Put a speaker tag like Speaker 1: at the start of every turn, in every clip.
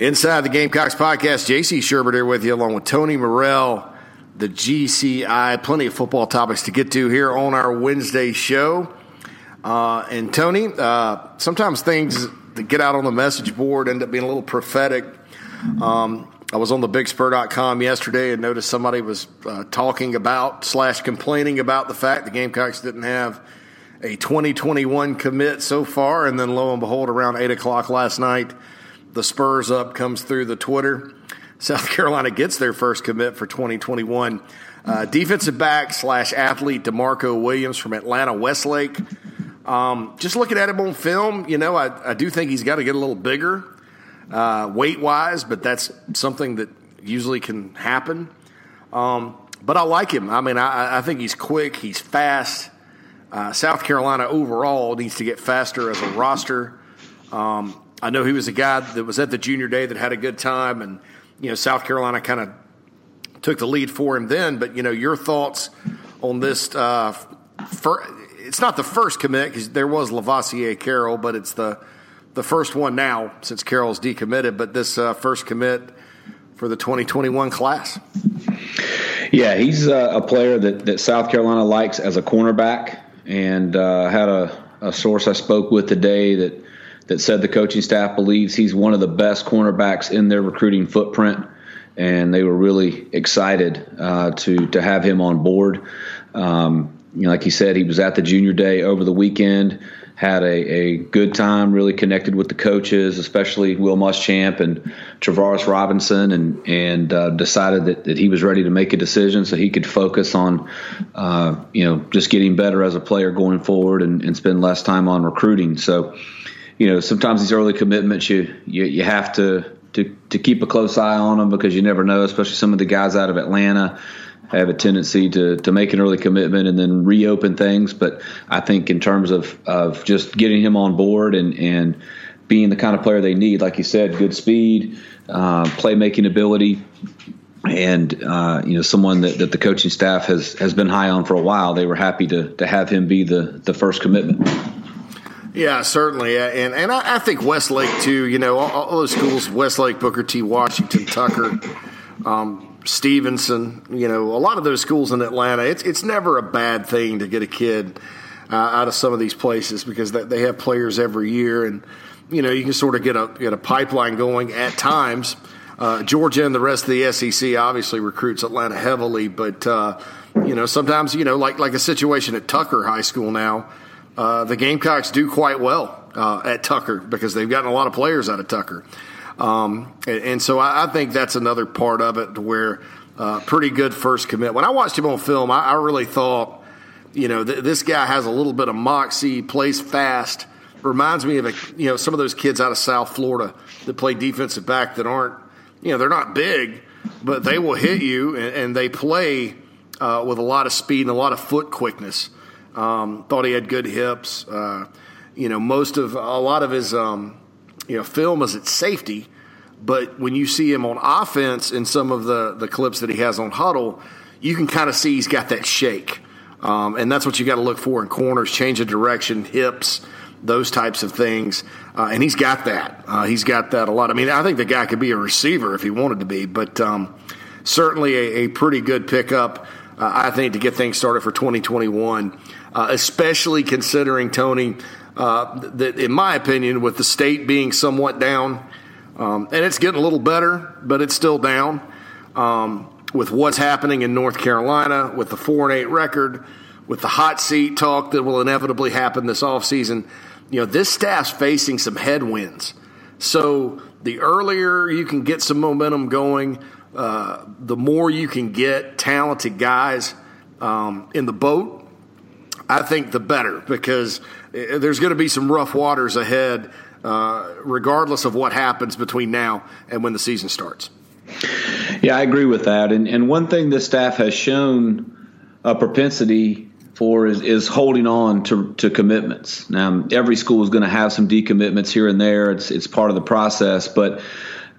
Speaker 1: Inside the Gamecocks podcast, JC Shurburtt here with you, along with Tony Morrell, the GCI. Plenty of football topics to get to here on our Wednesday show. Uh, and Tony, uh, sometimes things that get out on the message board end up being a little prophetic. Um, I was on the bigspur.com yesterday and noticed somebody was uh, talking about slash complaining about the fact the Gamecocks didn't have a 2021 commit so far. And then lo and behold, around 8 o'clock last night, the Spurs up comes through the Twitter. South Carolina gets their first commit for 2021. Uh, defensive back slash athlete DeMarco Williams from Atlanta Westlake. Um, just looking at him on film, you know, I, I do think he's got to get a little bigger uh, weight wise, but that's something that usually can happen. Um, but I like him. I mean, I, I think he's quick, he's fast. Uh, South Carolina overall needs to get faster as a roster. Um, I know he was a guy that was at the junior day that had a good time, and you know South Carolina kind of took the lead for him then. But you know your thoughts on this? Uh, it's not the first commit because there was Lovasea Carroll, but it's the the first one now since Carroll's decommitted. But this uh, first commit for the 2021 class.
Speaker 2: Yeah, he's uh, a player that, that South Carolina likes as a cornerback, and uh, had a, a source I spoke with today that that said the coaching staff believes he's one of the best cornerbacks in their recruiting footprint, and they were really excited uh, to to have him on board. Um, you know, like he said, he was at the junior day over the weekend, had a, a good time, really connected with the coaches, especially Will Muschamp and Travaris Robinson, and and uh, decided that, that he was ready to make a decision so he could focus on, uh, you know, just getting better as a player going forward and, and spend less time on recruiting. So you know, sometimes these early commitments, you, you, you have to, to, to keep a close eye on them because you never know, especially some of the guys out of Atlanta have a tendency to, to make an early commitment and then reopen things. But I think in terms of, of just getting him on board and, and being the kind of player they need, like you said, good speed, uh, playmaking ability, and uh, you know someone that, that the coaching staff has has been high on for a while. They were happy to to have him be the the first commitment.
Speaker 1: Yeah, certainly, and and I, I think Westlake too. You know, all, all, those schools: Westlake, Booker T, Washington, Tucker, um, Stephenson. You know, a lot of those schools in Atlanta. It's it's never a bad thing to get a kid uh, out of some of these places because they, have players every year, and you know you can sort of get a get a pipeline going at times. Uh, Georgia and the rest of the SEC obviously recruits Atlanta heavily, but uh, you know sometimes you know like like a situation at Tucker High School now uh, the Gamecocks do quite well uh, at Tucker because they've gotten a lot of players out of Tucker. Um, and, and, so I, I, think that's another part of it where uh, pretty good first commit. When I watched him on film, I, I really thought, you know, th- this guy has a little bit of moxie, plays fast. Reminds me of a, you know some of those kids out of South Florida that play defensive back that aren't, you know, they're not big, but they will hit you and, and they play uh, with a lot of speed and a lot of foot quickness. Um, thought he had good hips. Uh, you know, most of a lot of his um, you know film is at safety, but when you see him on offense in some of the the clips that he has on Hudl, you can kind of see he's got that shake, um, and that's what you got to look for in corners, change of direction, hips. Those types of things, uh, and he's got that. Uh, he's got that a lot. I mean, I think the guy could be a receiver if he wanted to be, but um, certainly a, a, pretty good pickup, uh, I think, to get things started for 2021 uh, especially considering Tony uh, that, in my opinion, with the state being somewhat down, um, and it's getting a little better, but it's still down. Um, with what's happening in North Carolina, with the four and eight record, with the hot seat talk that will inevitably happen this offseason, you know, this staff's facing some headwinds. So the earlier you can get some momentum going, uh, the more you can get talented guys um, in the boat I think the better because there's going to be some rough waters ahead, uh, regardless of what happens between now and when the season starts.
Speaker 2: Yeah, I agree with that. And, and one thing the staff has shown a propensity for is, is holding on to, to commitments. Now, every school is going to have some decommitments here and there. It's, it's part of the process, but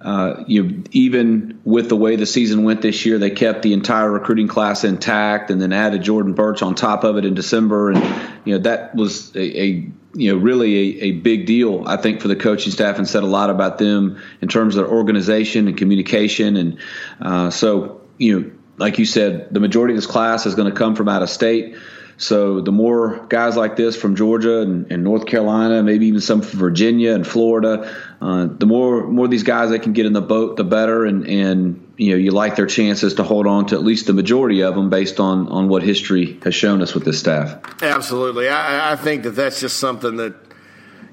Speaker 2: uh, you even with the way the season went this year, they kept the entire recruiting class intact, and then added Jordan Burch on top of it in December, and you know that was a, a you know, really a, a big deal, I think, for the coaching staff and said a lot about them in terms of their organization and communication. And uh, so, you know, like you said, the majority of this class is going to come from out of state. So the more guys like this from Georgia and, and North Carolina, maybe even some from Virginia and Florida, uh, the more more these guys that can get in the boat, the better. And and you know you like their chances to hold on to at least the majority of them based on on what history has shown us with this staff.
Speaker 1: Absolutely, I, I think that that's just something that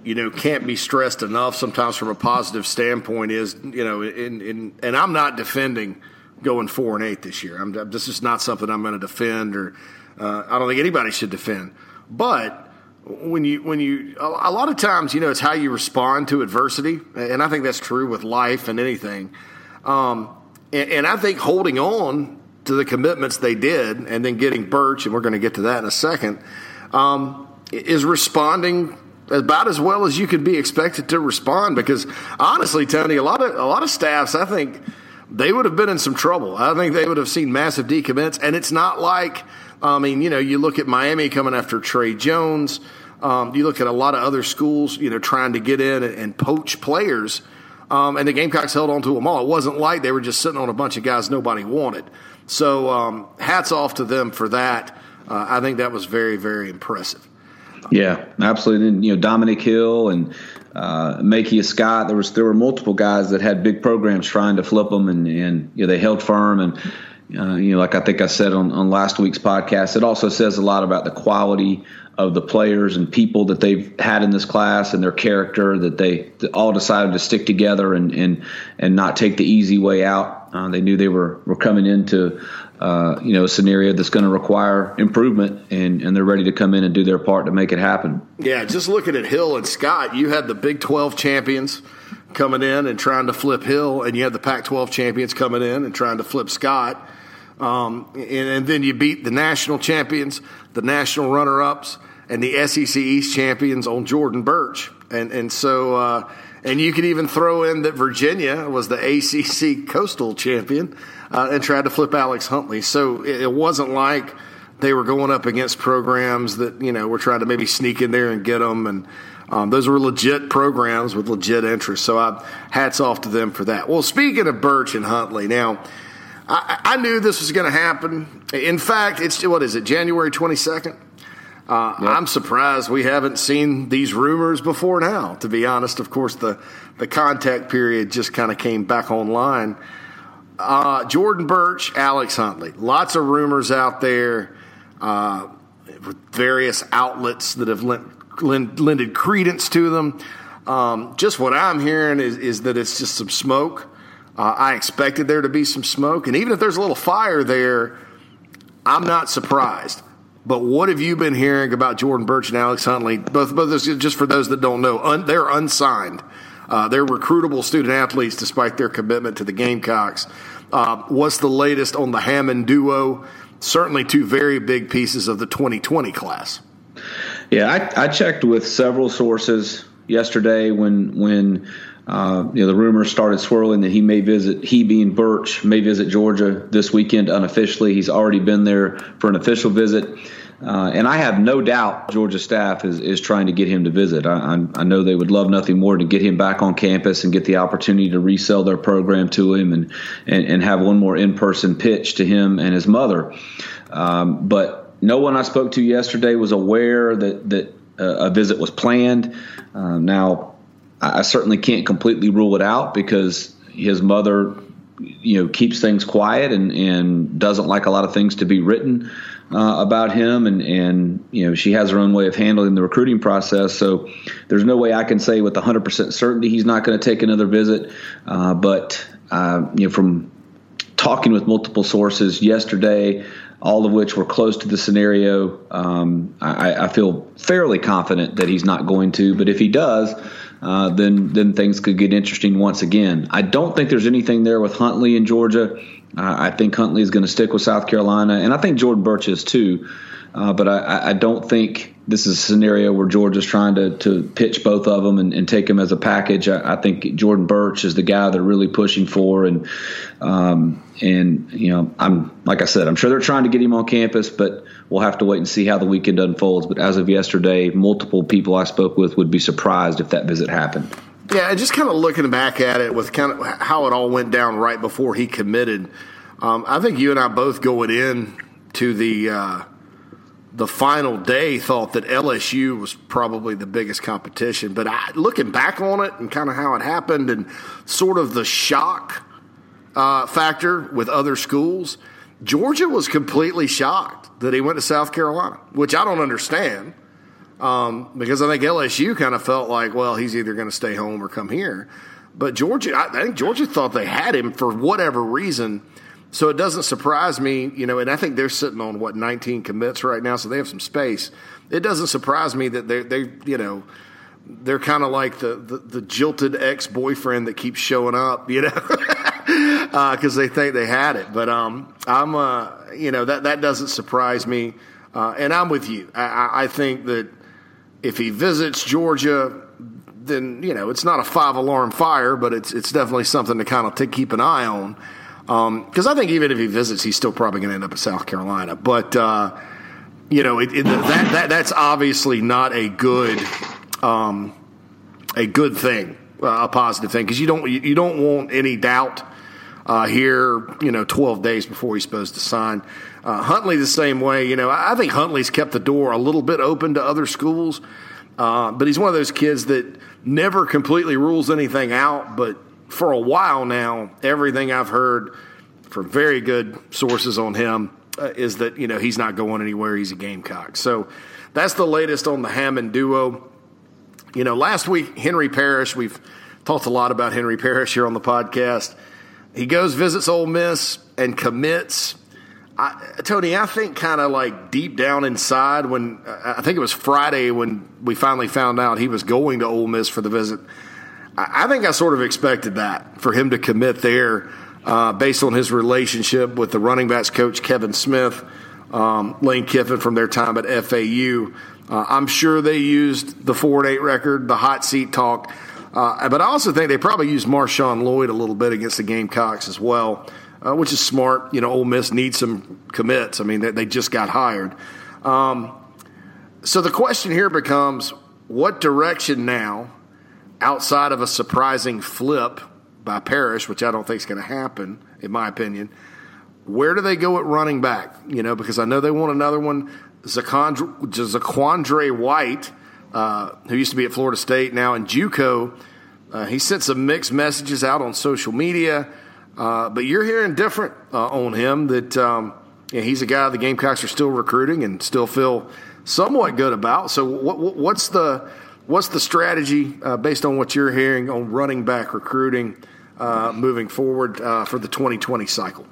Speaker 1: you know can't be stressed enough. Sometimes from a positive standpoint, is you know, in, in, and I'm not defending going four and eight this year. I'm, this is not something I'm going to defend or uh, I don't think anybody should defend. But when you when you a lot of times you know it's how you respond to adversity, and I think that's true with life and anything. Um, and, and, I think holding on to the commitments they did, and then getting Burch, and we're going to get to that in a second, um, is responding about as well as you could be expected to respond. Because honestly, Tony, a lot of a lot of staffs, I think they would have been in some trouble. I think they would have seen massive decommits, and it's not like I mean, you know, you look at Miami coming after Trey Jones. Um, you look at a lot of other schools, you know, trying to get in and, and poach players. Um, and the Gamecocks held on to them all. It wasn't like they were just sitting on a bunch of guys nobody wanted. So um, hats off to them for that. Uh, I think that was very, very impressive.
Speaker 2: Yeah, absolutely. And, you know, Dominic Hill and uh, Scott. There was there were multiple guys that had big programs trying to flip them, and, and you know, they held firm. And uh, you know, like I think I said on, on last week's podcast, it also says a lot about the quality of the players and people that they've had in this class and their character that they all decided to stick together and and, and not take the easy way out. Uh, they knew they were, were coming into uh, you know a scenario that's going to require improvement and, and they're ready to come in and do their part to make it happen.
Speaker 1: Yeah, just looking at Hill and Scott, you had the Big 12 champions coming in and trying to flip Hill, and you had the Pac 12 champions coming in and trying to flip Scott. Um, and, and, then you beat the national champions, the national runner ups, and the SEC East champions on Jordan Burch. And, and so, uh, and you could even throw in that Virginia was the ACC Coastal champion uh, and tried to flip Alex Huntley. So it, it wasn't like they were going up against programs that, you know, were trying to maybe sneak in there and get them. And, um, those were legit programs with legit interest. So I, hats off to them for that. Well, speaking of Burch and Huntley, now I, I knew this was going to happen. In fact, it's what is it, January 22nd? Uh, yep. I'm surprised we haven't seen these rumors before now. To be honest, of course, the the contact period just kind of came back online. Uh, Jordan Burch, Alex Huntley, lots of rumors out there. Uh, various outlets that have lent, lend, lended credence to them. Um, just what I'm hearing is, is that it's just some smoke. Uh, I expected there to be some smoke, and even if there's a little fire there, I'm not surprised. But what have you been hearing about Jordan Burch and Alex Huntley? Both, both just for those that don't know, un, they're unsigned. Uh, they're recruitable student athletes despite their commitment to the Gamecocks. Uh, what's the latest on the Hammond duo? Certainly, two very big pieces of the 2020 class.
Speaker 2: Yeah, I, I checked with several sources yesterday when when uh, you know, the rumors started swirling that he may visit, he being Burch may visit Georgia this weekend unofficially. He's already been there for an official visit. Uh, and I have no doubt Georgia staff is, is trying to get him to visit. I, I, I, know they would love nothing more to get him back on campus and get the opportunity to resell their program to him and, and, and have one more in person pitch to him and his mother. Um, but no one I spoke to yesterday was aware that, that uh, a visit was planned. Uh, now, I certainly can't completely rule it out because his mother, you know, keeps things quiet and, and doesn't like a lot of things to be written uh, about him. And, and, you know, she has her own way of handling the recruiting process. So there's no way I can say with 100% certainty he's not going to take another visit. Uh, but, uh, you know, from talking with multiple sources yesterday, all of which were close to the scenario, um, I, I feel fairly confident that he's not going to. But if he does, uh, then then things could get interesting once again. I don't think there's anything there with Huntley in Georgia. Uh, I think Huntley is going to stick with South Carolina, and I think Jordan Burch is too. Uh, but I, I, don't think this is a scenario where Georgia's trying to, to pitch both of them and, and take them as a package. I, I, think Jordan Burch is the guy they're really pushing for, and um, and you know I'm like I said, I'm sure they're trying to get him on campus, but we'll have to wait and see how the weekend unfolds. But as of yesterday, multiple people I spoke with would be surprised if that visit happened.
Speaker 1: Yeah, and just kind of looking back at it with kind of how it all went down right before he committed. Um, I think you and I both going in to the uh, the final day thought that LSU was probably the biggest competition. But I, looking back on it and kind of how it happened and sort of the shock uh, factor with other schools, Georgia was completely shocked that he went to South Carolina, which I don't understand um, because I think LSU kind of felt like, well, he's either going to stay home or come here. But Georgia, I think Georgia thought they had him for whatever reason. So it doesn't surprise me, you know, and I think they're sitting on what 19 commits right now, so they have some space. It doesn't surprise me that they they you know they're kind of like the, the, the jilted ex boyfriend that keeps showing up, you know, because uh, they think they had it. But um, I'm uh, you know that that doesn't surprise me, uh, and I'm with you. I, I think that if he visits Georgia, then you know it's not a five alarm fire, but it's it's definitely something to kind of keep an eye on. Because um, I think even if he visits, he's still probably going to end up in South Carolina. But uh, you know it, it, that, that that's obviously not a good um, a good thing, uh, a positive thing, because you don't you don't want any doubt uh, here. You know, twelve days before he's supposed to sign. Uh, Huntley the same way. You know, I think Huntley's kept the door a little bit open to other schools, uh, but he's one of those kids that never completely rules anything out. But for a while now, everything I've heard from very good sources on him uh, is that you know he's not going anywhere. He's a Gamecock. So that's the latest on the Hammond duo. You know, last week Henry Parrish. We've talked a lot about Henry Parrish here on the podcast. He goes visits Ole Miss and commits I, Tony, I think kind of like deep down inside when I think it was Friday when we finally found out he was going to Ole Miss for the visit. I, I think I sort of expected that for him to commit there uh, based on his relationship with the running backs coach Kevin Smith, um, Lane Kiffin from their time at FAU. Uh, I'm sure they used the four and eight record, the hot seat talk, uh, but I also think they probably used Marshawn Lloyd a little bit against the Gamecocks as well uh, which is smart. You know, Ole Miss needs some commits. I mean, they, they just got hired. Um, so the question here becomes what direction now, outside of a surprising flip by Parrish, which I don't think is going to happen, in my opinion, where do they go at running back? You know, because I know they want another one. Zaquandre White, uh, who used to be at Florida State, now in JUCO, uh, he sent some mixed messages out on social media. Uh, but you're hearing different uh, on him that um, he's a guy the Gamecocks are still recruiting and still feel somewhat good about. So what, what's the what's the strategy uh, based on what you're hearing on running back recruiting uh, moving forward uh, for the 2020 cycle?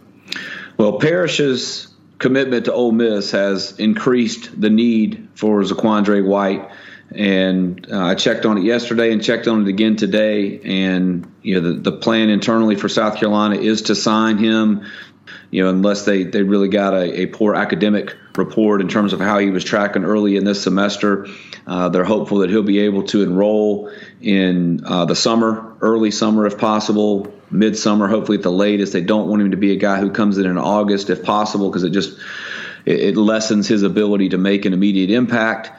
Speaker 2: Well, Parrish's commitment to Ole Miss has increased the need for Zaquandre White and uh, I checked on it yesterday and checked on it again today. And you know, the, the plan internally for South Carolina is to sign him. You know, unless they, they really got a, a poor academic report in terms of how he was tracking early in this semester. Uh, they're hopeful that he'll be able to enroll in uh, the summer, early summer if possible, midsummer, hopefully at the latest. They don't want him to be a guy who comes in in August if possible because it just it, it lessens his ability to make an immediate impact.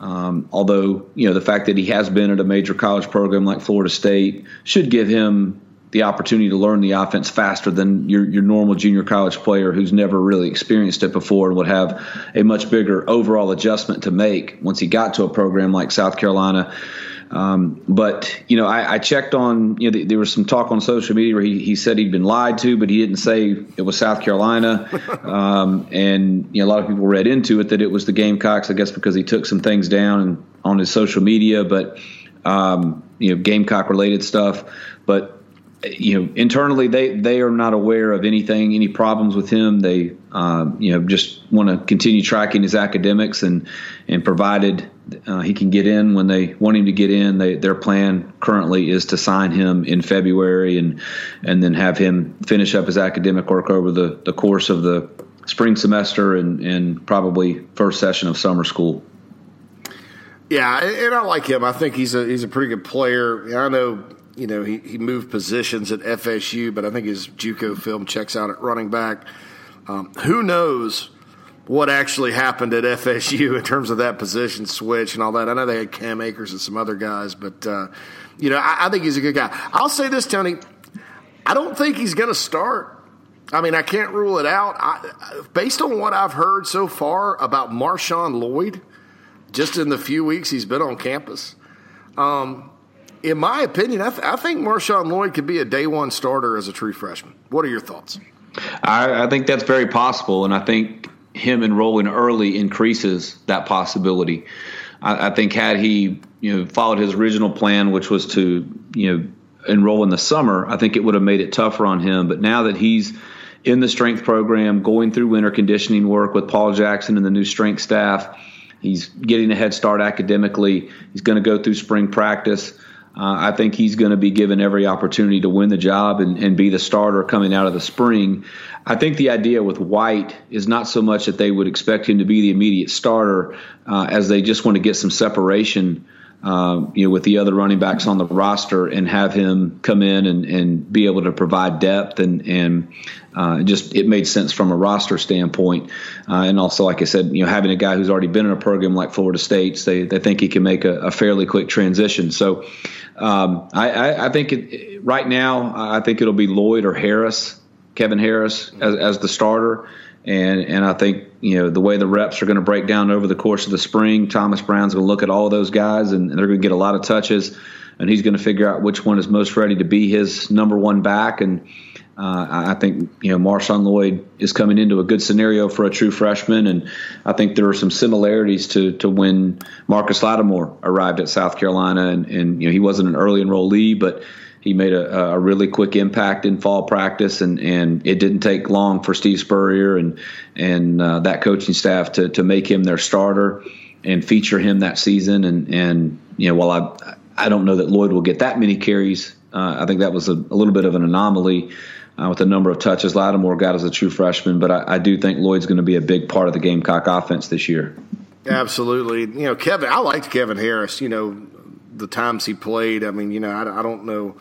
Speaker 2: Um, although you know the fact that he has been at a major college program like Florida State should give him the opportunity to learn the offense faster than your your normal junior college player who's never really experienced it before and would have a much bigger overall adjustment to make once he got to a program like South Carolina. Um, but you know, I, I, checked on. You know, there was some talk on social media where he, he said he'd been lied to, but he didn't say it was South Carolina. Um, and you know, a lot of people read into it that it was the Gamecocks. I guess because he took some things down on his social media, but um, you know, Gamecock related stuff. But you know, internally they they are not aware of anything, any problems with him. They um, you know just want to continue tracking his academics and and provided uh, he can get in when they want him to get in. They, their plan currently is to sign him in February and and then have him finish up his academic work over the, the course of the spring semester and, and probably first session of summer school.
Speaker 1: Yeah, and I like him. I think he's a he's a pretty good player. I know you know he, he moved positions at FSU, but I think his JUCO film checks out at running back. Um, who knows what actually happened at FSU in terms of that position switch and all that? I know they had Cam Akers and some other guys, but uh, you know I, I think he's a good guy. I'll say this, Tony. I don't think he's going to start. I mean, I can't rule it out. I, based on what I've heard so far about Marshawn Lloyd just in the few weeks he's been on campus. Um, in my opinion, I, th- I, think Marshawn Lloyd could be a day one starter as a true freshman. What are your thoughts?
Speaker 2: I, I think that's very possible, and I think him enrolling early increases that possibility. I, I, think had he you know followed his original plan, which was to you know enroll in the summer, I think it would have made it tougher on him. But now that he's in the strength program, going through winter conditioning work with Paul Jackson and the new strength staff He's getting a head start academically. He's going to go through spring practice. Uh, I think he's going to be given every opportunity to win the job and, and, be the starter coming out of the spring. I think the idea with White is not so much that they would expect him to be the immediate starter, uh, as they just want to get some separation uh, you know, with the other running backs on the roster and have him come in and, and be able to provide depth and and uh, just it made sense from a roster standpoint. Uh, and also, like I said, you know, having a guy who's already been in a program like Florida State's, they they think he can make a, a fairly quick transition. So um, I, I, I, think it, right now I think it'll be Lloyd or Harris, Kevin Harris as, as the starter. And and I think you know the way the reps are going to break down over the course of the spring, Thomas Brown's going to look at all those guys, and they're going to get a lot of touches, and he's going to figure out which one is most ready to be his number one back. And uh, I think you know Marshawn Lloyd is coming into a good scenario for a true freshman, and I think there are some similarities to to when Marcus Lattimore arrived at South Carolina, and, and you know he wasn't an early enrollee, but he made a, a, really quick impact in fall practice, and, and it didn't take long for Steve Spurrier and and uh, that coaching staff to to make him their starter and feature him that season. And and you know, while I I don't know that Lloyd will get that many carries, uh, I think that was a, a, little bit of an anomaly. Uh, with the number of touches Lattimore got as a true freshman, but I, I do think Lloyd's going to be a big part of the Gamecock offense this year.
Speaker 1: Absolutely. You know, Kevin, I liked Kevin Harris. You know, the times he played. I mean, you know, I, I don't know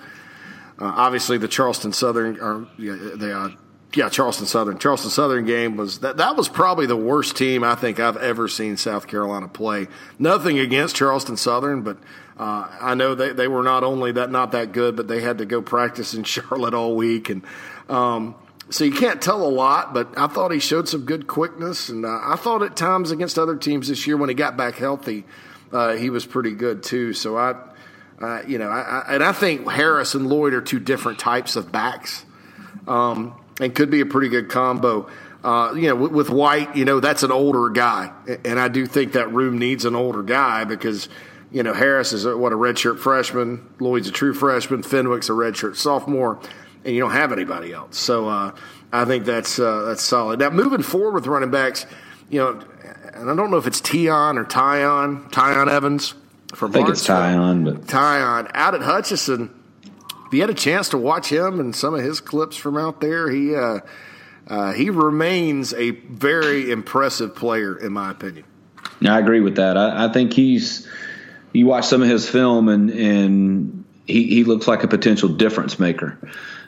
Speaker 1: uh, obviously, the Charleston Southern, or yeah, the uh, yeah Charleston Southern, Charleston Southern game was that that was probably the worst team I think I've ever seen South Carolina play. Nothing against Charleston Southern, but uh, I know they they were not only that not that good, but they had to go practice in Charlotte all week, and um, so you can't tell a lot. But I thought he showed some good quickness, and uh, I thought at times against other teams this year when he got back healthy, uh, he was pretty good too. So I. You know, I, I, and I think Harris and Lloyd are two different types of backs, um, and could be a pretty good combo. Uh, you know, with, with, White, you know, that's an older guy, and I do think that room needs an older guy because, you know, Harris is a, what a redshirt freshman, Lloyd's a true freshman, Fenwick's a redshirt sophomore, and you don't have anybody else. So uh, I think that's uh, that's solid. Now moving forward with running backs, you know, and I don't know if it's Tion or Tyon, Tiyon Evans
Speaker 2: from I think it's Tyon, but
Speaker 1: Tyon out at Hutchinson. You had a chance to watch him and some of his clips from out there, he uh, uh, he remains a very impressive player, in my opinion.
Speaker 2: I agree with that. I, I think he's. You watch some of his film, and and he, he looks like a potential difference maker.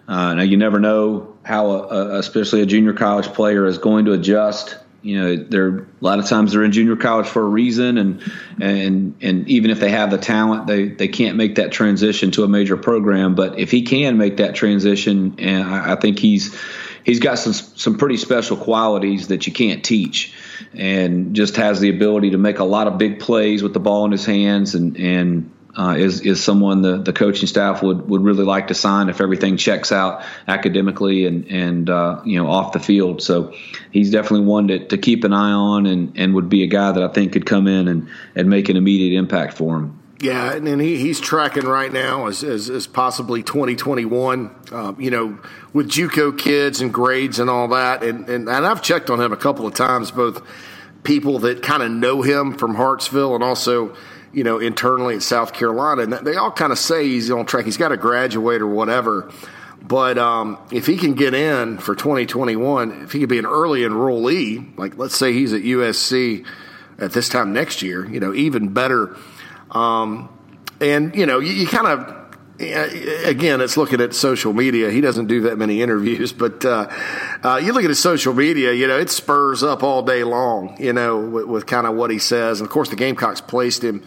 Speaker 2: Uh, now you never know how, a, a, especially a junior college player, is going to adjust you know they're a lot of times they're in junior college for a reason and and and even if they have the talent they they can't make that transition to a major program. But if he can make that transition and I, I think he's he's got some some pretty special qualities that you can't teach and just has the ability to make a lot of big plays with the ball in his hands and and uh, is is someone the, the coaching staff would, would really like to sign if everything checks out academically and and uh, you know off the field. So he's definitely one to, to keep an eye on and, and would be a guy that I think could come in and, and make an immediate impact for him.
Speaker 1: Yeah, and he, he's tracking right now as, as, as possibly 2021, uh, you know, with JUCO kids and grades and all that. And, and, and I've checked on him a couple of times, both people that kind of know him from Hartsville and also – you know, internally at South Carolina, and they all kind of say he's on track. He's got to graduate or whatever. But um, if he can get in for 2021, if he could be an early enrollee, like let's say he's at USC at this time next year, you know, even better. Um, and you know, you, you kind of again, it's looking at social media. He doesn't do that many interviews, but uh, uh, you look at his social media. You know, it spurs up all day long. You know, with, with kind of what he says, and of course, the Gamecocks placed him.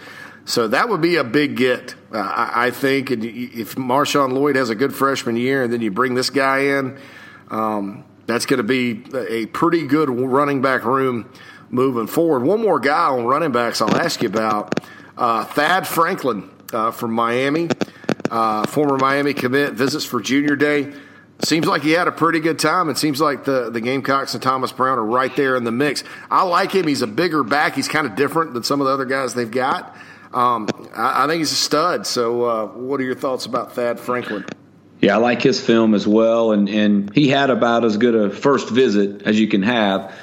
Speaker 1: So that would be a big get, uh, I, I, think. And if Marshawn Lloyd has a good freshman year, and then you bring this guy in, um, that's going to be a pretty good running back room moving forward. One more guy on running backs I'll ask you about uh, Thad Franklin uh, from Miami uh, former Miami commit, visits for junior day. Seems like he had a pretty good time. It seems like the, the Gamecocks and Thomas Brown are right there in the mix. I like him. He's a bigger back. He's kind of different than some of the other guys they've got. Um, I, I, think he's a stud. So, uh, what are your thoughts about Thad Franklin?
Speaker 2: Yeah, I like his film as well, and and he had about as good a first visit as you can have.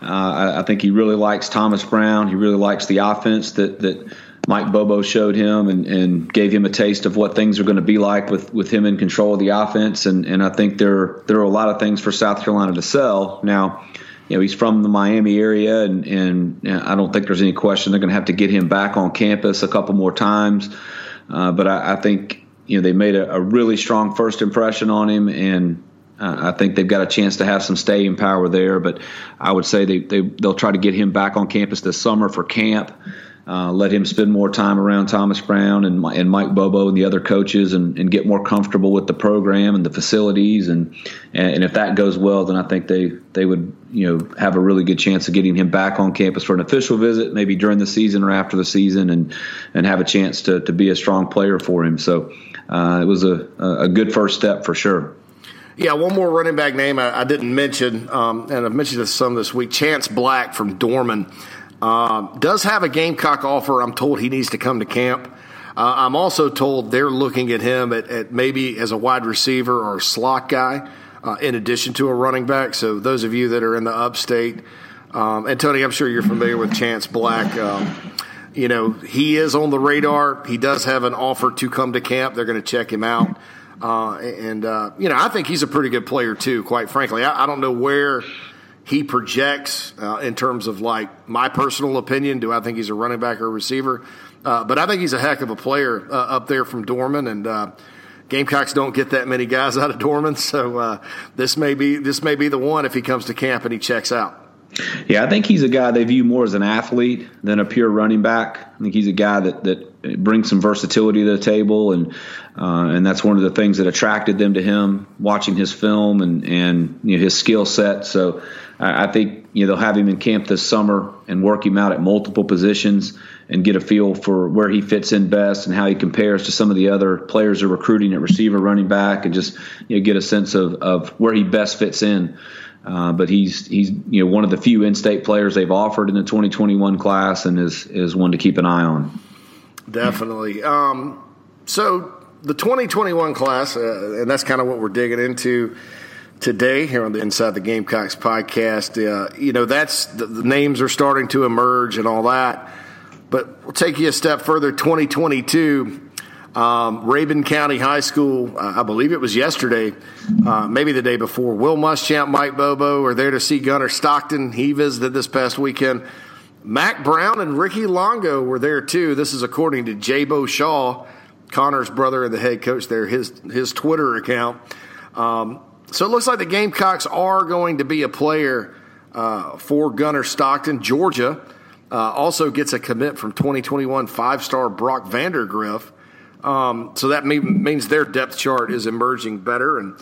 Speaker 2: Uh, I, I, think he really likes Thomas Brown. He really likes the offense that that Mike Bobo showed him and, and gave him a taste of what things are going to be like with, with him in control of the offense. And, and I think there there are a lot of things for South Carolina to sell. Now, you know, he's from the Miami area, and, and I don't think there's any question they're going to have to get him back on campus a couple more times. Uh, but I, I, think you know they made a, a, really strong first impression on him, and uh, I think they've got a chance to have some staying power there. But I would say they, they they'll try to get him back on campus this summer for camp. Uh, let him spend more time around Thomas Brown and, and Mike Bobo and the other coaches and, and, get more comfortable with the program and the facilities and and if that goes well then I think they they would you know have a really good chance of getting him back on campus for an official visit maybe during the season or after the season and and have a chance to, to be a strong player for him so uh, it was a, a good first step for sure.
Speaker 1: Yeah, one more running back name I, I didn't mention, um, and I've mentioned this some this week. Chance Black from Dorman. Um, does have a Gamecock offer. I'm told he needs to come to camp. Uh, I'm also told they're looking at him at, at, maybe as a wide receiver or slot guy, uh, in addition to a running back. So those of you that are in the upstate, um, and Tony, I'm sure you're familiar with Chance Black. Um, you know he is on the radar. He does have an offer to come to camp. They're going to check him out, uh, and uh, you know I think he's a pretty good player too. Quite frankly, I, I don't know where he projects uh, in terms of like my personal opinion. Do I think he's a running back or a receiver? Uh, but I think he's a heck of a player uh, up there from Dorman, and uh, Gamecocks don't get that many guys out of Dorman, so uh, this may be this may be the one if he comes to camp and he checks out.
Speaker 2: Yeah, I think he's a guy they view more as an athlete than a pure running back. I think he's a guy that that brings some versatility to the table, and uh, and that's one of the things that attracted them to him. Watching his film and and you know, his skill set, so I think you know they'll have him in camp this summer and work him out at multiple positions and get a feel for where he fits in best and how he compares to some of the other players they're recruiting at receiver, running back, and just you know get a sense of, of where he best fits in. Uh, but he's he's you know one of the few in-state players they've offered in the 2021 class and is is one to keep an eye on.
Speaker 1: Definitely. Um, so the 2021 class, uh, and that's kind of what we're digging into today here on the Inside the Gamecocks podcast. Uh, you know, that's the, the, names are starting to emerge and all that. But we'll take you a step further. 2022, um, County High School, uh, I believe it was yesterday, uh, maybe the day before. Will Muschamp, Mike Bobo are there to see Gunnar Stockton. He visited this past weekend. Mack Brown and Ricky Longo were there too. This is according to Jabo Shaw, Connor's brother and the head coach there, his his Twitter account. Um, so it looks like the Gamecocks are going to be a player uh, for Gunnar Stockton. Georgia uh, also gets a commit from 2021 five star Brock Vandagriff. Um, so that mean, means their depth chart is emerging better. And,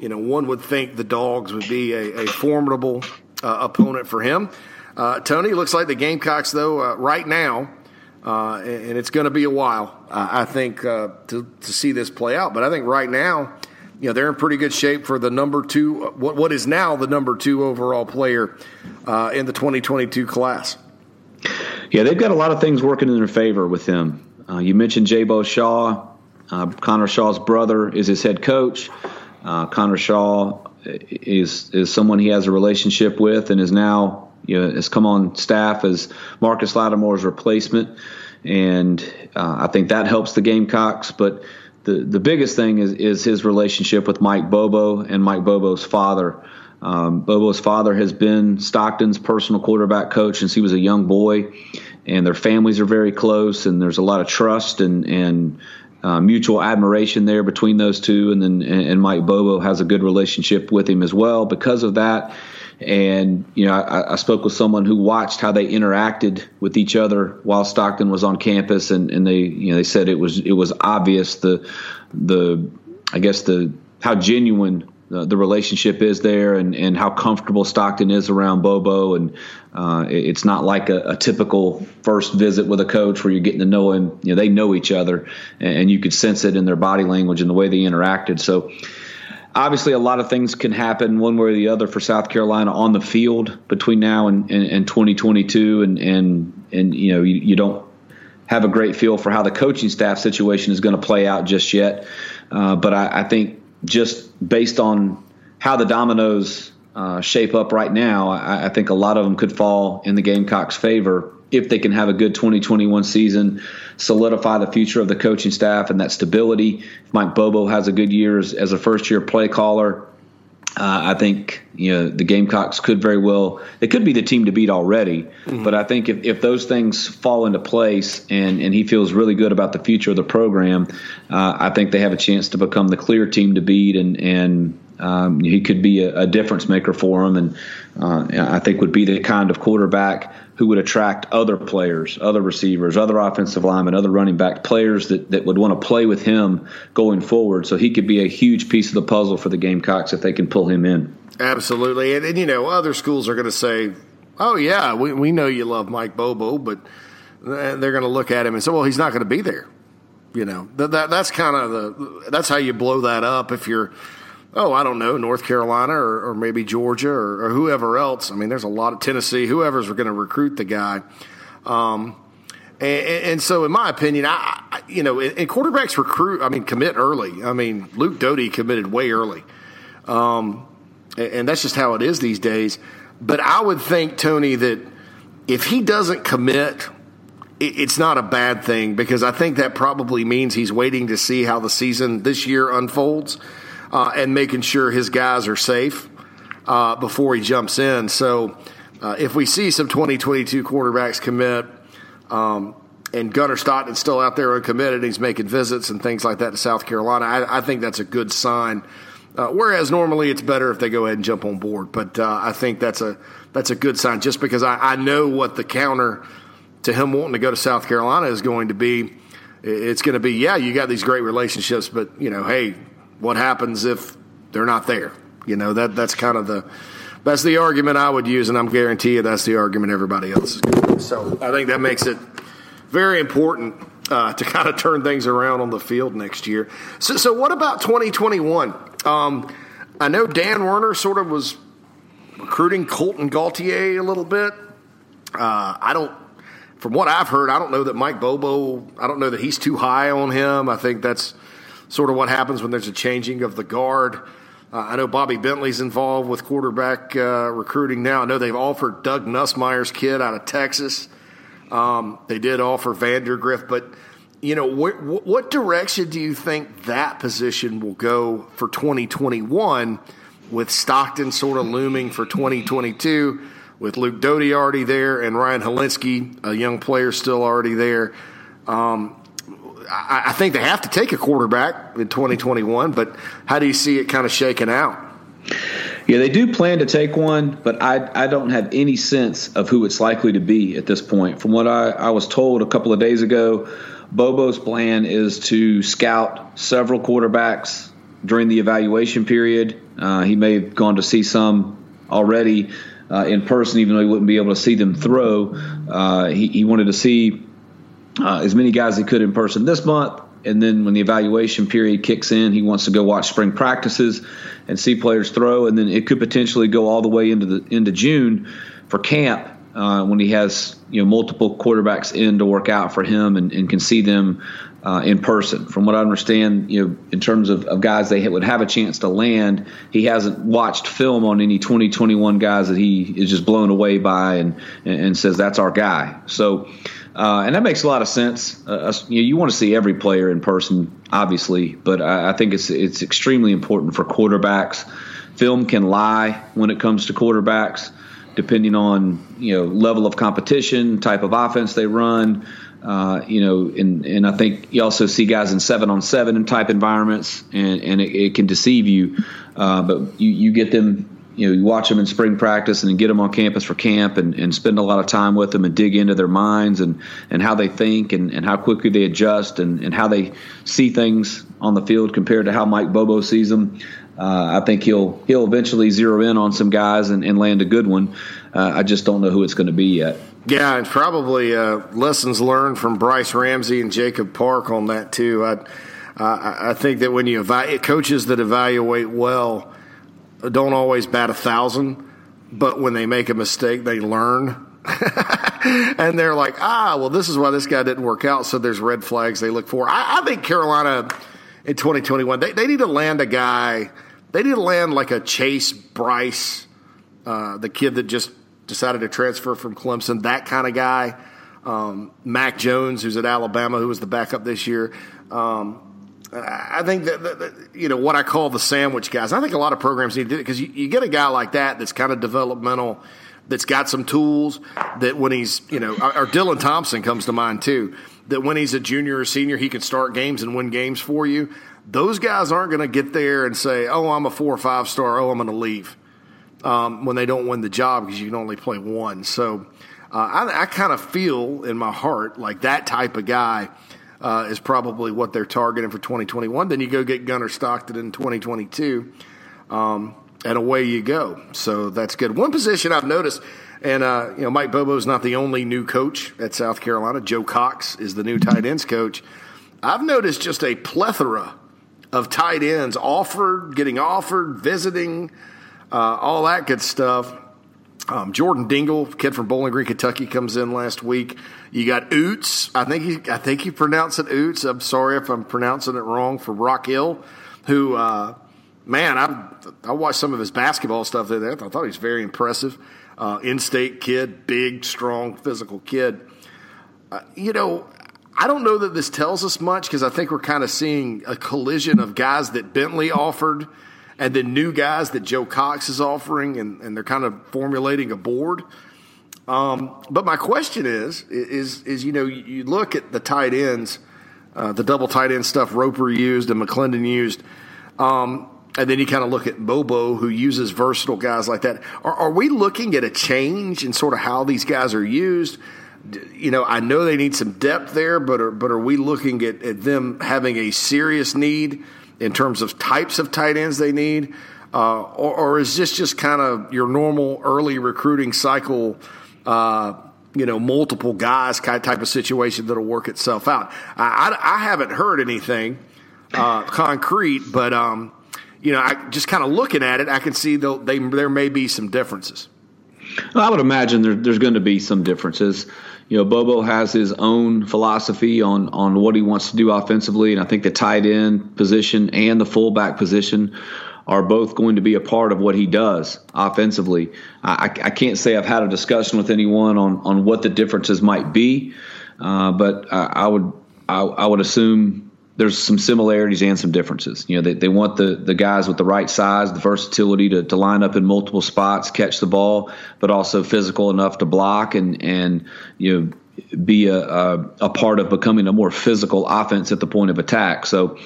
Speaker 1: you know, one would think the Dogs would be a, a formidable uh, opponent for him. Uh, Tony, looks like the Gamecocks, though, uh, right now, uh, and it's going to be a while, I think, to, to see this play out. But I think right now, you know they're in pretty good shape for the number two, what what is now the number two overall player uh, in the 2022 class.
Speaker 2: Yeah, they've got a lot of things working in their favor with them. Uh, you mentioned Jabo Shaw, uh, Connor Shaw's brother is his head coach. Uh, Connor Shaw is is someone he has a relationship with, and is now you know has come on staff as Marcus Lattimore's replacement, and uh, I think that helps the Gamecocks, but the the biggest thing is is his relationship with Mike Bobo and Mike Bobo's father. Um, Bobo's father has been Stockton's personal quarterback coach since he was a young boy, and their families are very close, and there's a lot of trust and and uh, mutual admiration there between those two. And then and Mike Bobo has a good relationship with him as well because of that. And you know, I, I, spoke with someone who watched how they interacted with each other while Stockton was on campus, and, and they you know they said it was it was obvious the the I guess the how genuine uh, the relationship is there and, and how comfortable Stockton is around Bobo. And uh, it's not like a, a, typical first visit with a coach where you're getting to know him. You know, they know each other and, and you could sense it in their body language and the way they interacted. So obviously a lot of things can happen one way or the other for South Carolina on the field between now and, and, and 2022. And, and, and, you know, you, you don't have a great feel for how the coaching staff situation is going to play out just yet. Uh, but I, I think just based on how the dominoes uh, shape up right now, I, I, think a lot of them could fall in the Gamecocks' favor if they can have a good 2021 season, solidify the future of the coaching staff and that stability. If Mike Bobo has a good year as, as a first year play caller, uh, I think you know the Gamecocks could very well they could be the team to beat already, mm-hmm. but I think if, if those things fall into place and and he feels really good about the future of the program, uh, I think they have a chance to become the clear team to beat and and um, he could be a, a, difference maker for them, and uh, I think would be the kind of quarterback who would attract other players, other receivers, other offensive linemen, other running back players that, that would want to play with him going forward. So he could be a huge piece of the puzzle for the Gamecocks if they can pull him in.
Speaker 1: Absolutely, and, and you know other schools are going to say, "Oh yeah, we we know you love Mike Bobo," but they're going to look at him and say, "Well, he's not going to be there." You know that, that that's kind of the that's how you blow that up if you're oh, I don't know, North Carolina or, or maybe Georgia or, or, whoever else. I mean, there's a lot of Tennessee, whoever's going to recruit the guy. Um, and, and, so, in my opinion, I, I you know, and quarterbacks recruit, I mean, commit early. I mean, Luke Doty committed way early. Um, and, and that's just how it is these days. But I would think, Tony, that if he doesn't commit, it's not a bad thing because I think that probably means he's waiting to see how the season this year unfolds uh, and making sure his guys are safe uh, before he jumps in. So uh, if we see some 2022 quarterbacks commit, um, and Gunnar Stockton's still out there uncommitted, he's making visits and things like that to South Carolina, I, I think that's a good sign. Uh, whereas normally it's better if they go ahead and jump on board, but uh, I think that's a that's a good sign. Just because I, I know what the counter to him wanting to go to South Carolina is going to be, it's going to be yeah, you got these great relationships, but you know, hey, what happens if they're not there? You know, that that's kind of the that's the argument I would use, and I'm guarantee you that's the argument everybody else is So I think that makes it very important uh, to kind of turn things around on the field next year. So, so what about 2021? Um, I know Dan Werner sort of was recruiting Colten Gauthier a little bit. Uh, I don't, from what I've heard, I don't know that Mike Bobo. I don't know that he's too high on him. I think that's sort of what happens when there's a changing of the guard. Uh, I know Bobby Bentley's involved with quarterback uh, recruiting now. I know they've offered Doug Nussmeier's kid out of Texas. Um, they did offer Vandagriff, but you know wh- what direction do you think that position will go for 2021 with Stockton sort of looming for 2022 with Luke Doty already there and Ryan Hilinski, a young player still already there. Um, I, I think they have to take a quarterback in 2021, but how do you see it kind of shaking out?
Speaker 2: Yeah, they do plan to take one, but I, I don't have any sense of who it's likely to be at this point. From what I, I was told a couple of days ago, Bobo's plan is to scout several quarterbacks during the evaluation period. Uh, he may have gone to see some already uh, in person, even though he wouldn't be able to see them throw. Uh, he, he, wanted to see uh, as many guys as he could in person this month. And then when the evaluation period kicks in, he wants to go watch spring practices and see players throw. And then it could potentially go all the way into the into June for camp uh, when he has you know multiple quarterbacks in to work out for him and, and can see them uh, in person. From what I understand, you know, in terms of, of guys they would have a chance to land, he hasn't watched film on any 2021 guys that he is just blown away by and and says that's our guy. So Uh, and that makes a lot of sense. Uh, you, know, you, want to see every player in person, obviously, but I, I, think it's it's extremely important for quarterbacks. Film can lie when it comes to quarterbacks, depending on you know level of competition, type of offense they run. Uh, you know, and and I think you also see guys in seven on seven type environments, and and it, it can deceive you. Uh, but you you get them you know, you watch them in spring practice and get them on campus for camp and, and spend a lot of time with them and dig into their minds and, and how they think and, and how quickly they adjust and, and how they see things on the field compared to how Mike Bobo sees them. Uh, I think he'll he'll eventually zero in on some guys and, and land a good one. Uh, I just don't know who it's going to be yet.
Speaker 1: Yeah, and probably uh, lessons learned from Brice Ramsey and Jacob Park on that too. I I think that when you evaluate coaches that evaluate well don't always bat a thousand, but when they make a mistake, they learn. and they're like, ah, well, this is why this guy didn't work out. So there's red flags they look for. I, I think Carolina in 2021, they, they need to land a guy. They need to land like a Chase Brice, uh, the kid that just decided to transfer from Clemson, that kind of guy. Um, Mac Jones, who's at Alabama, who was the backup this year. Um, I think that, that, that, you know what I call the sandwich guys. I think a lot of programs need to do it because you, you, get a guy like that that's kind of developmental, that's got some tools. That when he's you know, or, Dylan Thompson comes to mind too. That when he's a junior or senior, he can start games and win games for you. Those guys aren't going to get there and say, "Oh, I'm a four or five star. Oh, I'm going to leave." Um, when they don't win the job because you can only play one. So uh, I, I kind of feel in my heart like that type of guy uh, is probably what they're targeting for 2021. Then you go get Gunnar Stockton in 2022, um, and away you go. So that's good. One position I've noticed, and uh, you know, Mike Bobo is not the only new coach at South Carolina. Joe Cox is the new tight ends coach. I've noticed just a plethora of tight ends offered, getting offered, visiting, uh, all that good stuff. Um, Jordan Dingle, kid from Bowling Green, Kentucky, comes in last week. You got Oots. I think he, I think you pronounce it Oots. I'm sorry if I'm pronouncing it wrong. For Rock Hill, who, uh, man, I I watched some of his basketball stuff there. I thought he was very impressive. Uh, in-state kid, big, strong, physical kid. Uh, you know, I don't know that this tells us much because I think we're kind of seeing a collision of guys that Bentley offered and then new guys that Joe Cox is offering, and, and they're kind of formulating a board. Um, but my question is, is, is you know, you look at the tight ends, uh, the double tight end stuff Roper used and McClendon used, um, and then you kind of look at Bobo, who uses versatile guys like that. Are, are we looking at a change in sort of how these guys are used? You know, I know they need some depth there, but are, but are we looking at, at them having a serious need in terms of types of tight ends they need? Uh, or, or, is this just kind of your normal early recruiting cycle, uh, you know, multiple guys kind of type of situation that'll work itself out? I, I, I haven't heard anything uh, concrete, but, um, you know, I, just kind of looking at it, I can see they, there may be some differences.
Speaker 2: Well, I would imagine there, there's going to be some differences you know, Bobo has his own philosophy on on what he wants to do offensively, and I think the tight end position and the fullback position are both going to be a part of what he does offensively. I, I can't say I've had a discussion with anyone on on what the differences might be, uh, but I, I would I, I would assume there's some similarities and some differences. You know, they, they want the, the guys with the right size, the versatility to, to line up in multiple spots, catch the ball, but also physical enough to block and, and you know, be a, a, a part of becoming a more physical offense at the point of attack. So,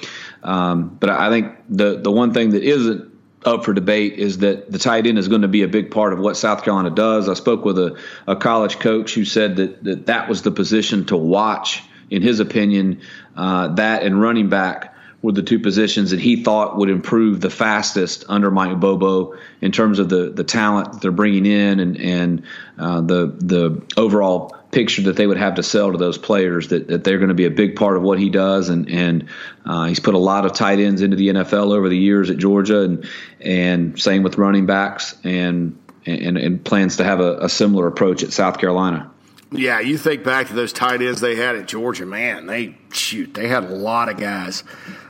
Speaker 2: um, but I think the, the one thing that isn't up for debate is that the tight end is going to be a big part of what South Carolina does. I spoke with a, a college coach who said that, that that was the position to watch in his opinion, uh, that and running back were the two positions that he thought would improve the fastest under Mike Bobo in terms of the the talent that they're bringing in and and uh, the the overall picture that they would have to sell to those players that, that they're going to be a big part of what he does and and uh, he's put a lot of tight ends into the NFL over the years at Georgia and and same with running backs and and, and plans to have a, a similar approach at South Carolina.
Speaker 1: Yeah, you think back to those tight ends they had at Georgia, man, they shoot, they had a lot of guys.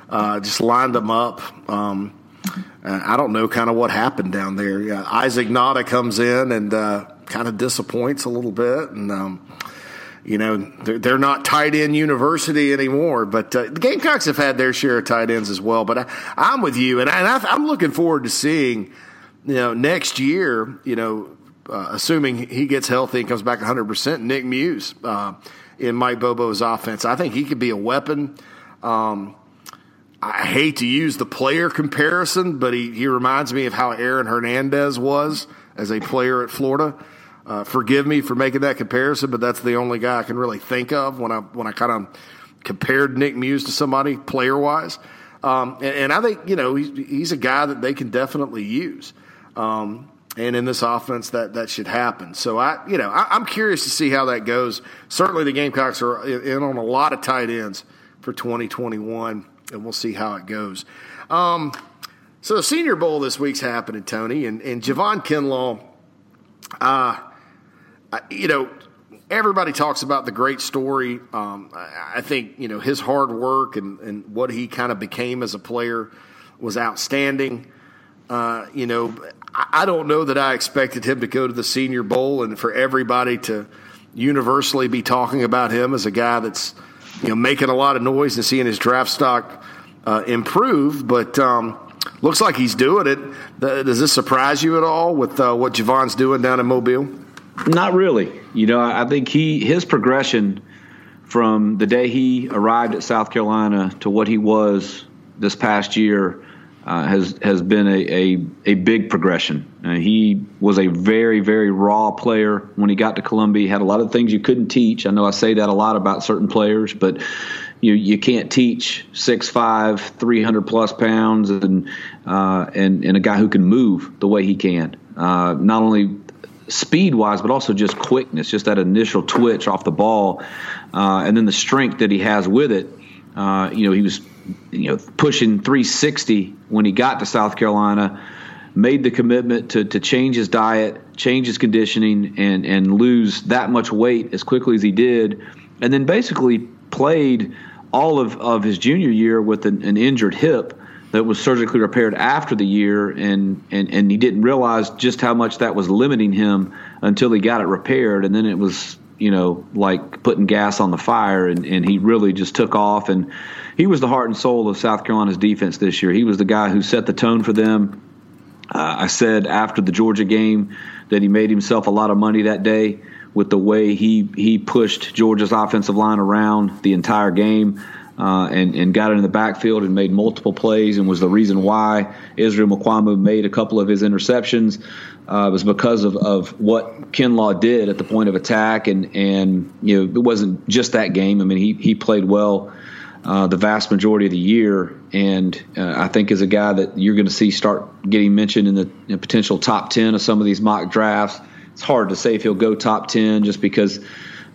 Speaker 1: Uh, just lined them up. Um, I don't know kind of what happened down there. Yeah, Isaac Nauta comes in and uh, kind of disappoints a little bit, and um, you know, they're, they're not tight end university anymore. But uh, the Gamecocks have had their share of tight ends as well. But I, am with you, and, I, am looking forward to seeing, you know, next year, you know, uh, assuming he gets healthy and comes back 100 percent, Nick Muse uh, in Mike Bobo's offense. I think he could be a weapon. Um, I hate to use the player comparison, but he, he reminds me of how Aaron Hernandez was as a player at Florida. Uh, forgive me for making that comparison, but that's the only guy I can really think of when I when I kind of compared Nick Muse to somebody player wise. Um, and, and, I think you know he's, he's, a guy that they can definitely use. Um, and in this offense, that that should happen. So I, you know, I, am curious to see how that goes. Certainly, the Gamecocks are in on a lot of tight ends for 2021, and we'll see how it goes. Um, so the Senior Bowl this week's happening, Tony, and and Javon Kinlaw. Uh, you know, everybody talks about the great story. Um, I think you know his hard work and, and what he kind of became as a player was outstanding. Uh, you know, I don't know that I expected him to go to the Senior Bowl and for everybody to universally be talking about him as a guy that's you know making a lot of noise and seeing his draft stock uh, improve. But um, looks like he's doing it. Does this surprise you at all with uh, what Javon's doing down in Mobile?
Speaker 2: Not really. You know, I think he his progression from the day he arrived at South Carolina to what he was this past year uh, has has been a, a, a big progression. Uh, he was a very very raw player when he got to Columbia. He had a lot of things you couldn't teach. I know I say that a lot about certain players, but you you can't teach 6'5", 300 plus pounds, and uh, and and a guy who can move the way he can. Uh, not only speed wise, but also just quickness, just that initial twitch off the ball, uh, and then the strength that he has with it. Uh, you know, he was you know pushing 360 when he got to South Carolina. Made the commitment to, to change his diet, change his conditioning, and and lose that much weight as quickly as he did, and then basically played all of, of his junior year with an, an injured hip that was surgically repaired after the year, and, and, and he didn't realize just how much that was limiting him until he got it repaired. And then it was, you know, like putting gas on the fire, and, and he really just took off. And he was the heart and soul of South Carolina's defense this year. He was the guy who set the tone for them. Uh, I said after the Georgia game that he made himself a lot of money that day with the way he he pushed Georgia's offensive line around the entire game uh, and, and got in the backfield and made multiple plays and was the reason why Israel Mukuamu made a couple of his interceptions. Uh, was because of, of what Kinlaw did at the point of attack, and and you know it wasn't just that game. I mean, he he played well uh, the vast majority of the year, and uh, I think is a guy that you're going to see start getting mentioned in the in potential top ten of some of these mock drafts. It's hard to say if he'll go top ten just because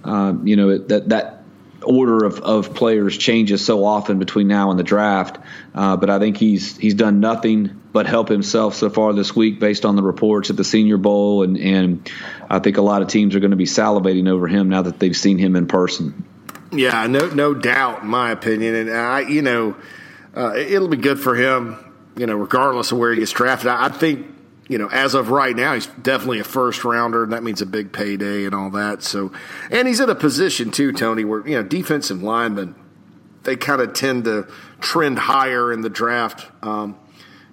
Speaker 2: um, you know that that order of, of players changes so often between now and the draft. Uh, but I think he's he's done nothing but help himself so far this week based on the reports at the Senior Bowl, and and I think a lot of teams are going to be salivating over him now that they've seen him in person.
Speaker 1: Yeah, no no doubt, in my opinion, and I you know uh, it'll be good for him, you know, regardless of where he gets drafted. I, I think you know, as of right now, he's definitely a first rounder, and that means a big payday and all that. So, and he's in a position too, Tony, where you know defensive linemen they kind of tend to trend higher in the draft. Um,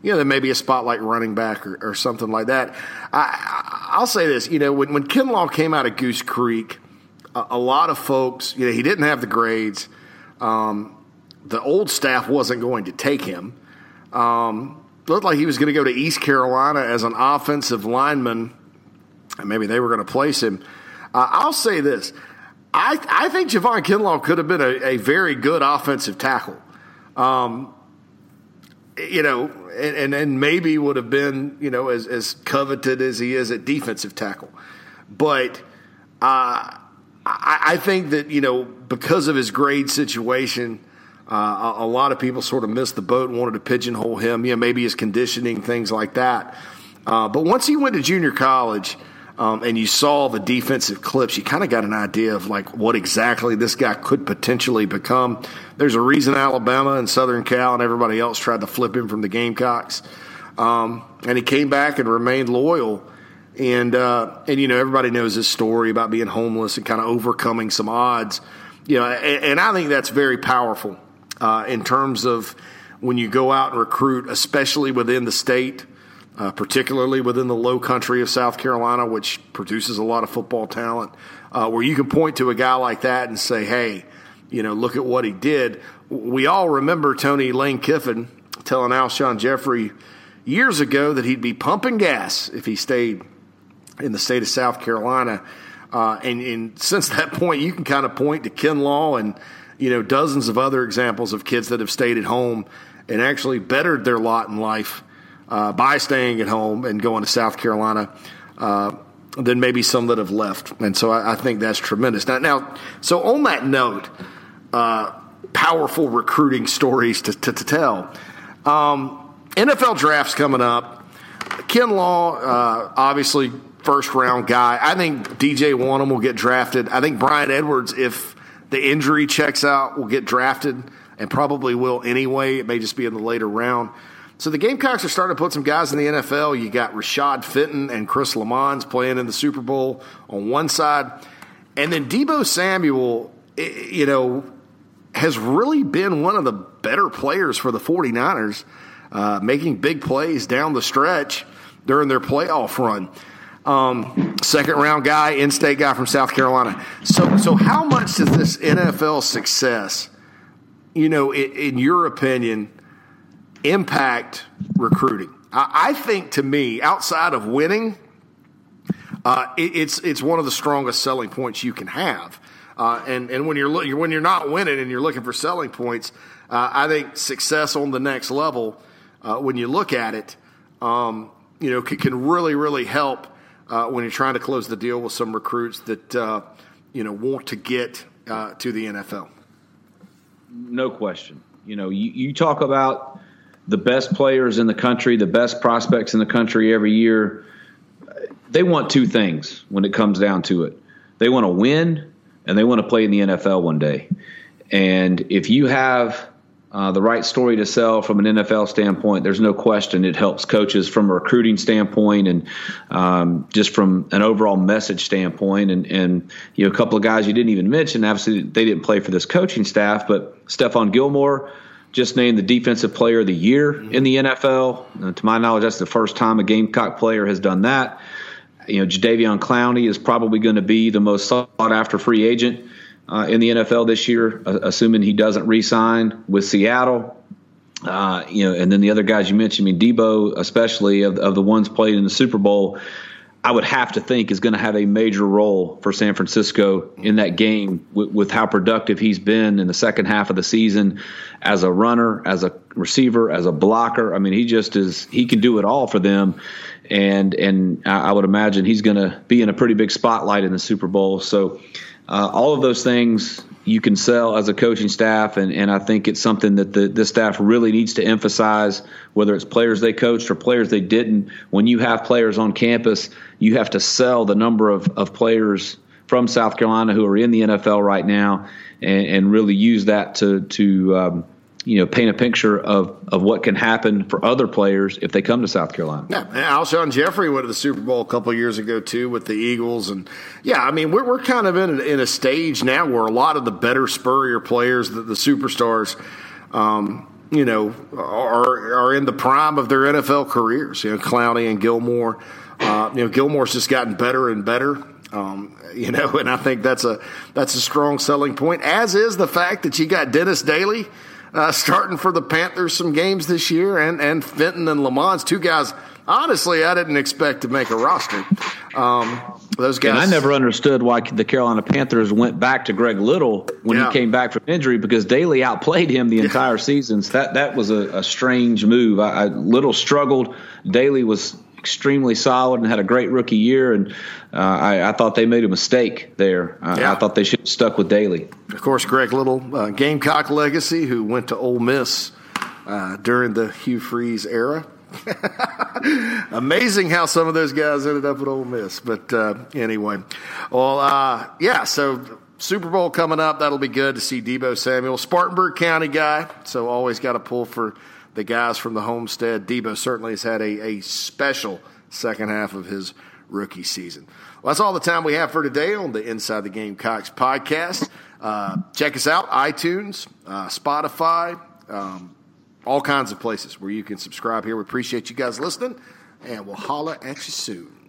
Speaker 1: you know, there may be a spot like running back or, or something like that. I, will say this, you know, when when Kinlaw came out of Goose Creek, a, a, lot of folks, you know, he didn't have the grades. Um, the old staff wasn't going to take him. Um, looked like he was going to go to East Carolina as an offensive lineman, and maybe they were going to place him. Uh, I'll say this. I, I think Javon Kinlaw could have been a, a very good offensive tackle. Um, you know, and, and, and, maybe would have been, you know, as, as coveted as he is at defensive tackle. But uh, I, I think that, you know, because of his grade situation – uh, a, a, lot of people sort of missed the boat and wanted to pigeonhole him. You know, maybe his conditioning, things like that. Uh, but once he went to junior college um, and you saw the defensive clips, you kind of got an idea of like what exactly this guy could potentially become. There's a reason Alabama and Southern Cal and everybody else tried to flip him from the Gamecocks. Um, and he came back and remained loyal. and uh, and you know everybody knows his story about being homeless and kind of overcoming some odds. You know, and, and I think that's very powerful uh, in terms of when you go out and recruit, especially within the state. Uh, particularly within the low country of South Carolina, which produces a lot of football talent, uh, where you can point to a guy like that and say, hey, you know, look at what he did. We all remember Tony Lane Kiffin telling Alshon Jeffery years ago that he'd be pumping gas if he stayed in the state of South Carolina. Uh, and, and, since that point, you can kind of point to Kinlaw and you know dozens of other examples of kids that have stayed at home and actually bettered their lot in life uh, by staying at home and going to South Carolina. Uh, than maybe some that have left, and so I, I think that's tremendous. Now, now, so on that note, uh, powerful recruiting stories to, to, to tell. Um, NFL drafts coming up. Kinlaw, uh, obviously first round guy. I think DJ Wonnum will get drafted. I think Bryan Edwards, if the injury checks out, will get drafted and probably will anyway. It may just be in the later round. So the Gamecocks are starting to put some guys in the NFL. You got Rashad Fenton and Chris Lammons playing in the Super Bowl on one side. And then Deebo Samuel, you know, has really been one of the better players for the 49ers, uh, making big plays down the stretch during their playoff run. Um, second round guy, in state guy from South Carolina. So, so how much does this NFL success, you know, in, in your opinion, impact recruiting? I, I, think to me, outside of winning, uh, it, it's it's one of the strongest selling points you can have. Uh, and and when you're when you're not winning and you're looking for selling points, uh, I think success on the next level, uh, when you look at it, um, you know, can, can really really help uh, when you're trying to close the deal with some recruits that uh, you know want to get to the NFL.
Speaker 2: No question. You know, you, you talk about the best players in the country, the best prospects in the country every year. They want two things when it comes down to it. They want to win and they want to play in the NFL one day. And if you have uh, the right story to sell from an NFL standpoint, there's no question it helps coaches from a recruiting standpoint and um, just from an overall message standpoint. And, and, you know, a couple of guys you didn't even mention, obviously they didn't play for this coaching staff, but Stephon Gilmore just named the defensive player of the year in the NFL. Uh, to my knowledge, that's the first time a Gamecock player has done that. You know, Jadeveon Clowney is probably going to be the most sought after free agent uh, in the NFL this year, uh, assuming he doesn't re-sign with Seattle. Uh, you know, and then the other guys you mentioned, I mean, Deebo, especially of, of the ones played in the Super Bowl, I would have to think is going to have a major role for San Francisco in that game with, with, how productive he's been in the second half of the season as a runner, as a receiver, as a blocker. I mean, he just is he can do it all for them, and and I would imagine he's going to be in a pretty big spotlight in the Super Bowl. So uh, all of those things you can sell as a coaching staff, and, and I think it's something that the, the staff really needs to emphasize, whether it's players they coached or players they didn't. When you have players on campus, you have to sell the number of, of players from South Carolina who are in the NFL right now, and, and really use that to to um, you know, paint a picture of, of what can happen for other players if they come to South Carolina.
Speaker 1: Yeah, Alshon Jeffery went to the Super Bowl a couple years ago too with the Eagles, and yeah, I mean we're we're kind of in a, in a stage now where a lot of the better Spurrier players, the, the superstars, um, you know, are are in the prime of their NFL careers. You know, Clowney and Gilmore. Uh, you know, Gilmore's just gotten better and better. Um, you know, and I think that's a that's a strong selling point. As is the fact that you got Dennis Daly uh, starting for the Panthers some games this year, and and Fenton and Lammons two guys. Honestly, I didn't expect to make a roster. Um, those guys.
Speaker 2: And I never understood why the Carolina Panthers went back to Greg Little when yeah. he came back from injury because Daly outplayed him the entire yeah. season. So that that was a, a strange move. I, I, Little struggled. Daly was extremely solid and had a great rookie year. And uh, I, I, thought they made a mistake there. Uh, yeah. I thought they should have stuck with Daly.
Speaker 1: Of course, Greg Little, uh, Gamecock legacy, who went to Ole Miss uh, during the Hugh Freeze era. Amazing how some of those guys ended up at Ole Miss. But uh, anyway, well, uh, yeah, so Super Bowl coming up. That'll be good to see Deebo Samuel, Spartanburg County guy. So always got to pull for the guys from the homestead. Deebo certainly has had a, a special second half of his rookie season. Well, that's all the time we have for today on the Inside the Game Gamecocks podcast. Uh, check us out iTunes, uh, Spotify, um, all kinds of places where you can subscribe here. We appreciate you guys listening, and we'll holla at you soon.